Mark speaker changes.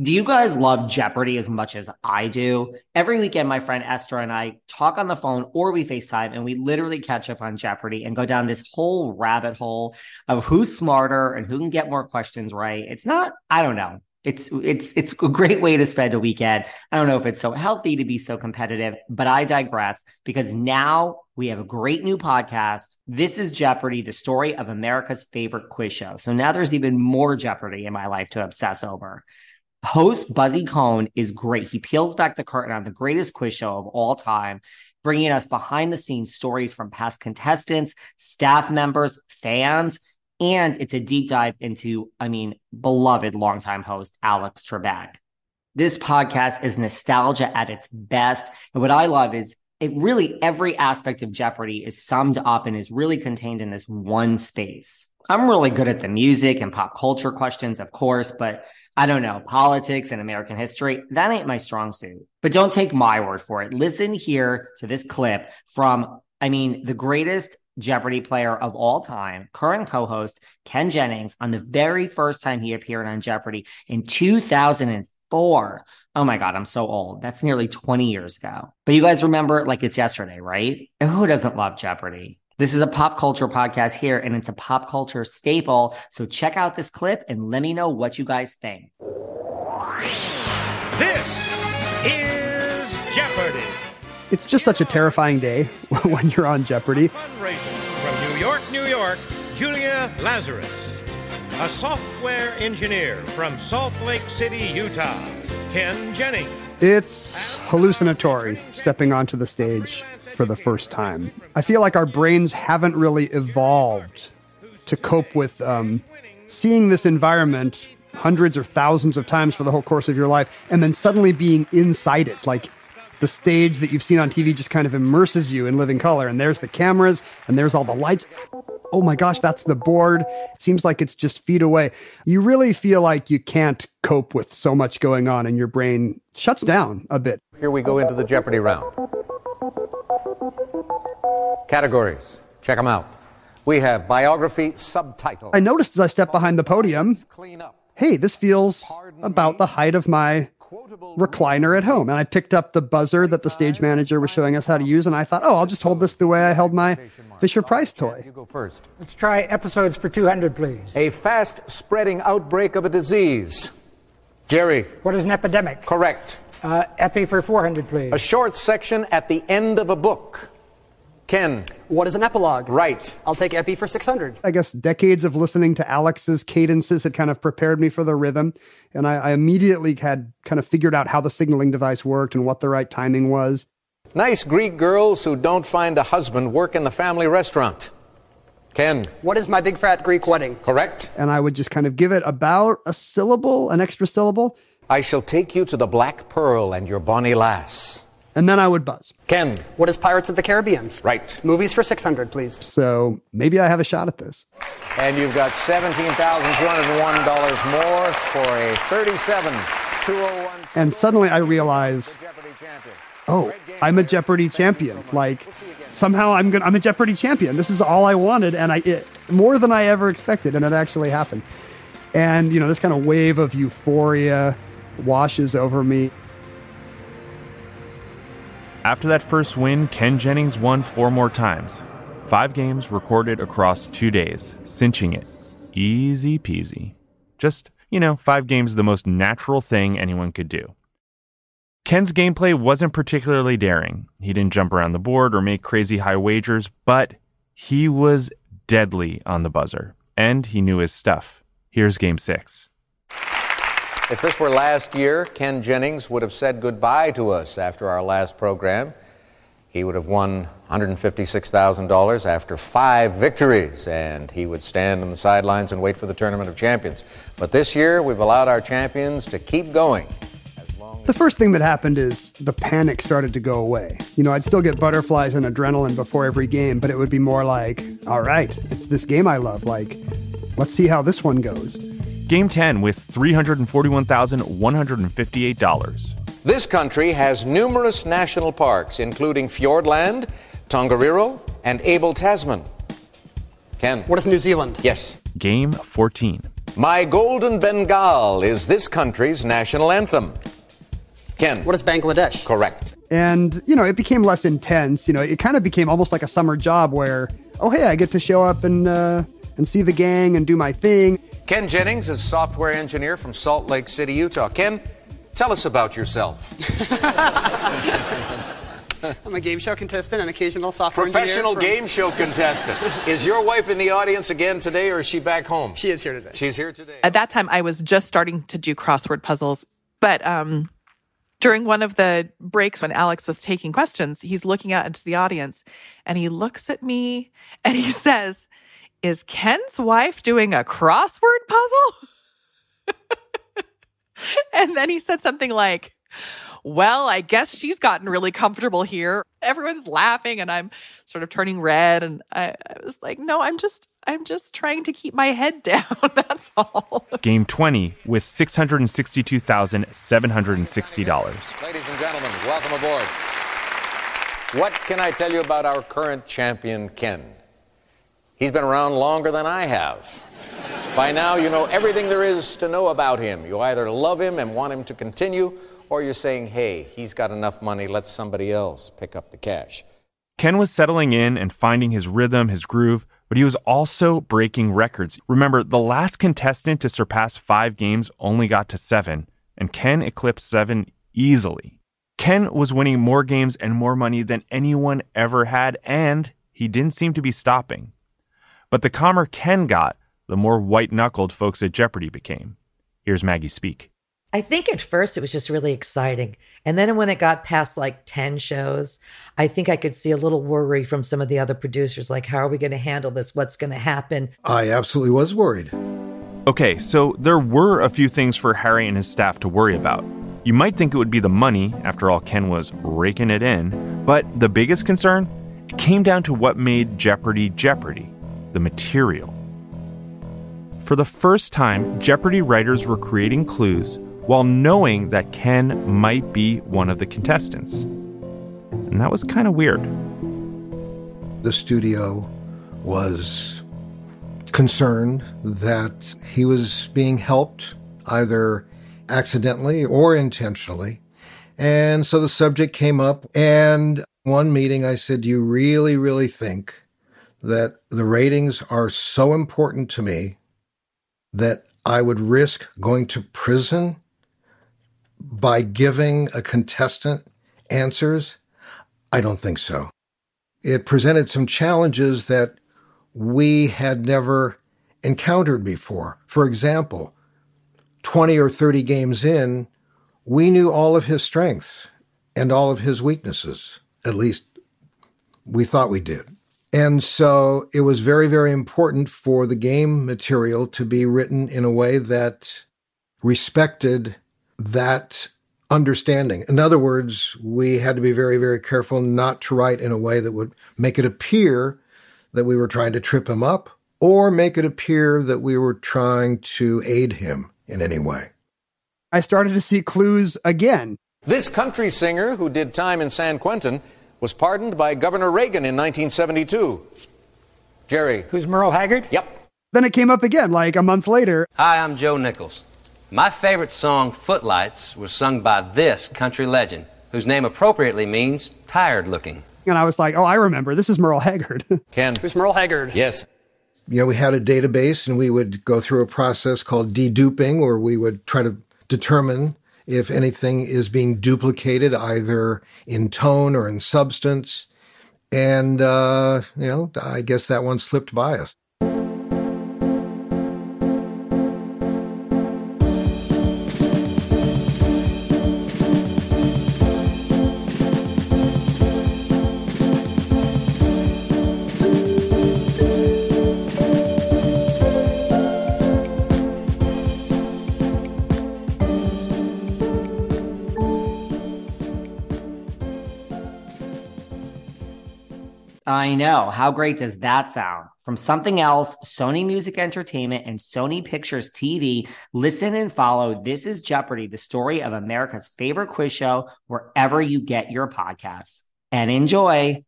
Speaker 1: Do you guys love Jeopardy as much as I do? Every weekend, my friend Esther and I talk on the phone or we FaceTime and we literally catch up on Jeopardy and go down this whole rabbit hole of who's smarter and who can get more questions right. It's not, I don't know. It's it's it's a great way to spend a weekend. I don't know if it's so healthy to be so competitive, but I digress because now we have a great new podcast. This is Jeopardy, the story of America's favorite quiz show. So now there's even more Jeopardy in my life to obsess over. Host Buzzy Cohen is great. He peels back the curtain on the greatest quiz show of all time, bringing us behind the scenes stories from past contestants, staff members, fans, and it's a deep dive into, I mean, beloved longtime host Alex Trebek. This podcast is nostalgia at its best. And what I love is it really every aspect of Jeopardy is summed up and is really contained in this one space. I'm really good at the music and pop culture questions, of course, but I don't know, politics and American history, that ain't my strong suit. But don't take my word for it. Listen here to this clip from, I mean, the greatest Jeopardy player of all time, current co host Ken Jennings, on the very first time he appeared on Jeopardy in 2004. Oh my God, I'm so old. That's nearly 20 years ago. But you guys remember like it's yesterday, right? who doesn't love Jeopardy? This is a pop culture podcast here, and it's a pop culture staple. So check out this clip and let me know what you guys think.
Speaker 2: This is Jeopardy!
Speaker 3: It's just such a terrifying day when you're on Jeopardy.
Speaker 2: Fundraiser from New York, New York, Julia Lazarus. A software engineer from Salt Lake City, Utah, Ken Jennings.
Speaker 3: It's hallucinatory stepping onto the stage for the first time. I feel like our brains haven't really evolved to cope with um, seeing this environment hundreds or thousands of times for the whole course of your life and then suddenly being inside it. Like the stage that you've seen on TV just kind of immerses you in living color. And there's the cameras and there's all the lights. Oh my gosh, that's the board. It seems like it's just feet away. You really feel like you can't cope with so much going on and your brain shuts down a bit.
Speaker 4: Here we go into the Jeopardy round. Categories. Check them out. We have biography subtitle.
Speaker 3: I noticed as I stepped behind the podium,
Speaker 4: Clean up.
Speaker 3: hey, this feels about the height of my recliner at home. And I picked up the buzzer that the stage manager was showing us how to use, and I thought, oh, I'll just hold this the way I held my Fisher Price toy.
Speaker 4: You go first.
Speaker 5: Let's try episodes for 200, please.
Speaker 4: A fast spreading outbreak of a disease. Jerry.
Speaker 5: What is an epidemic?
Speaker 4: Correct.
Speaker 5: Uh, epi for 400, please.
Speaker 4: A short section at the end of a book. Ken.
Speaker 6: What is an epilogue?
Speaker 4: Right.
Speaker 6: I'll take Epi for 600.
Speaker 3: I guess decades of listening to Alex's cadences had kind of prepared me for the rhythm. And I, I immediately had kind of figured out how the signaling device worked and what the right timing was.
Speaker 4: Nice Greek girls who don't find a husband work in the family restaurant. Ken.
Speaker 6: What is my big fat Greek wedding?
Speaker 4: Correct.
Speaker 3: And I would just kind of give it about a syllable, an extra syllable,
Speaker 4: I shall take you to the Black Pearl and your bonny lass.
Speaker 3: And then I would buzz.
Speaker 4: Ken.
Speaker 6: What is Pirates of the Caribbean?
Speaker 4: Right.
Speaker 6: Movies for 600, please.
Speaker 3: So maybe I have a shot at this.
Speaker 4: And you've got $17,201 more for a 37 201
Speaker 3: And suddenly I realize, oh, I'm a Jeopardy champion. Like somehow I'm gonna, I'm a Jeopardy champion. This is all I wanted, and I it, more than I ever expected, and it actually happened. And you know, this kind of wave of euphoria washes over me.
Speaker 7: After that first win, Ken Jennings won four more times. Five games recorded across two days, cinching it. Easy peasy. Just, you know, five games the most natural thing anyone could do. Ken's gameplay wasn't particularly daring. He didn't jump around the board or make crazy high wagers, but he was deadly on the buzzer, and he knew his stuff. Here's game six.
Speaker 4: If this were last year, Ken Jennings would have said goodbye to us after our last program. He would have won $156,000 after five victories, and he would stand on the sidelines and wait for the Tournament of Champions. But this year, we've allowed our champions to keep going. As
Speaker 3: The first thing that happened is the panic started to go away. You know, I'd still get butterflies and adrenaline before every game, but it would be more like, all right, it's this game I love. Like, let's see how this one goes.
Speaker 7: Game 10 with $341,158.
Speaker 4: This country has numerous national parks, including Fiordland, Tongariro, and Abel Tasman. Ken.
Speaker 6: What is New Zealand?
Speaker 4: Yes.
Speaker 7: Game 14.
Speaker 4: My Golden Bengal is this country's national anthem. Ken.
Speaker 6: What is Bangladesh?
Speaker 4: Correct.
Speaker 3: And, you know, it became less intense. You know, it kind of became almost like a summer job where, oh, hey, I get to show up and, uh, and see the gang and do my thing.
Speaker 4: Ken Jennings is a software engineer from Salt Lake City, Utah. Ken, tell us about yourself.
Speaker 6: I'm a game show contestant and occasional software
Speaker 4: Professional
Speaker 6: engineer.
Speaker 4: game show contestant. is your wife in the audience again today or is she back home?
Speaker 6: She is here today.
Speaker 4: She's here today.
Speaker 8: At that time, I was just starting to do crossword puzzles, but um, during one of the breaks when Alex was taking questions, he's looking out into the audience and he looks at me and he says, Is Ken's wife doing a crossword puzzle? and then he said something like, well, I guess she's gotten really comfortable here. Everyone's laughing and I'm sort of turning red. And I, I was like, no, I'm just, I'm just trying to keep my head down. That's all.
Speaker 7: Game 20 with $662,760.
Speaker 4: Ladies and gentlemen, welcome aboard. What can I tell you about our current champion, Ken? He's been around longer than I have. By now, you know everything there is to know about him. You either love him and want him to continue, or you're saying, hey, he's got enough money, let somebody else pick up the cash.
Speaker 7: Ken was settling in and finding his rhythm, his groove, but he was also breaking records. Remember, the last contestant to surpass five games only got to seven, and Ken eclipsed seven easily. Ken was winning more games and more money than anyone ever had, and he didn't seem to be stopping. But the calmer Ken got, the more white knuckled folks at Jeopardy became. Here's Maggie Speak.
Speaker 9: I think at first it was just really exciting. And then when it got past like 10 shows, I think I could see a little worry from some of the other producers like, how are we going to handle this? What's going to happen?
Speaker 10: I absolutely was worried.
Speaker 7: Okay, so there were a few things for Harry and his staff to worry about. You might think it would be the money, after all, Ken was raking it in, but the biggest concern? It came down to what made Jeopardy Jeopardy the material. For the first time, Jeopardy writers were creating clues while knowing that Ken might be one of the contestants. And that was kind of weird.
Speaker 10: The studio was concerned that he was being helped either accidentally or intentionally. And so the subject came up, and one meeting I said, Do you really, really think that the ratings are so important to me that I would risk going to prison by giving a contestant answers? I don't think so. It presented some challenges that we had never encountered before. For example, 20 or 30 games in, we knew all of his strengths and all of his weaknesses. At least we thought we did. And so it was very, very important for the game material to be written in a way that respected that understanding. In other words, we had to be very, very careful not to write in a way that would make it appear that we were trying to trip him up or make it appear that we were trying to aid him in any way.
Speaker 3: I started to see clues again.
Speaker 4: This country singer who did time in San Quentin was pardoned by Governor Reagan in 1972. Jerry.
Speaker 5: Who's Merle Haggard?
Speaker 4: Yep.
Speaker 3: Then it came up again, like a month later.
Speaker 11: Hi, I'm Joe Nichols. My favorite song, Footlights, was sung by this country legend, whose name appropriately means tired looking.
Speaker 3: And I was like, oh, I remember. This is Merle Haggard.
Speaker 4: Ken.
Speaker 6: Who's Merle Haggard?
Speaker 4: Yes.
Speaker 10: You know, we had a database and we would go through a process called deduping, where we would try to determine if anything is being duplicated either in tone or in substance. And, uh, you know, I guess that one slipped by us.
Speaker 1: I know. How great does that sound? From something else, Sony Music Entertainment and Sony Pictures TV, listen and follow This is Jeopardy, the story of America's favorite quiz show, wherever you get your podcasts. And enjoy.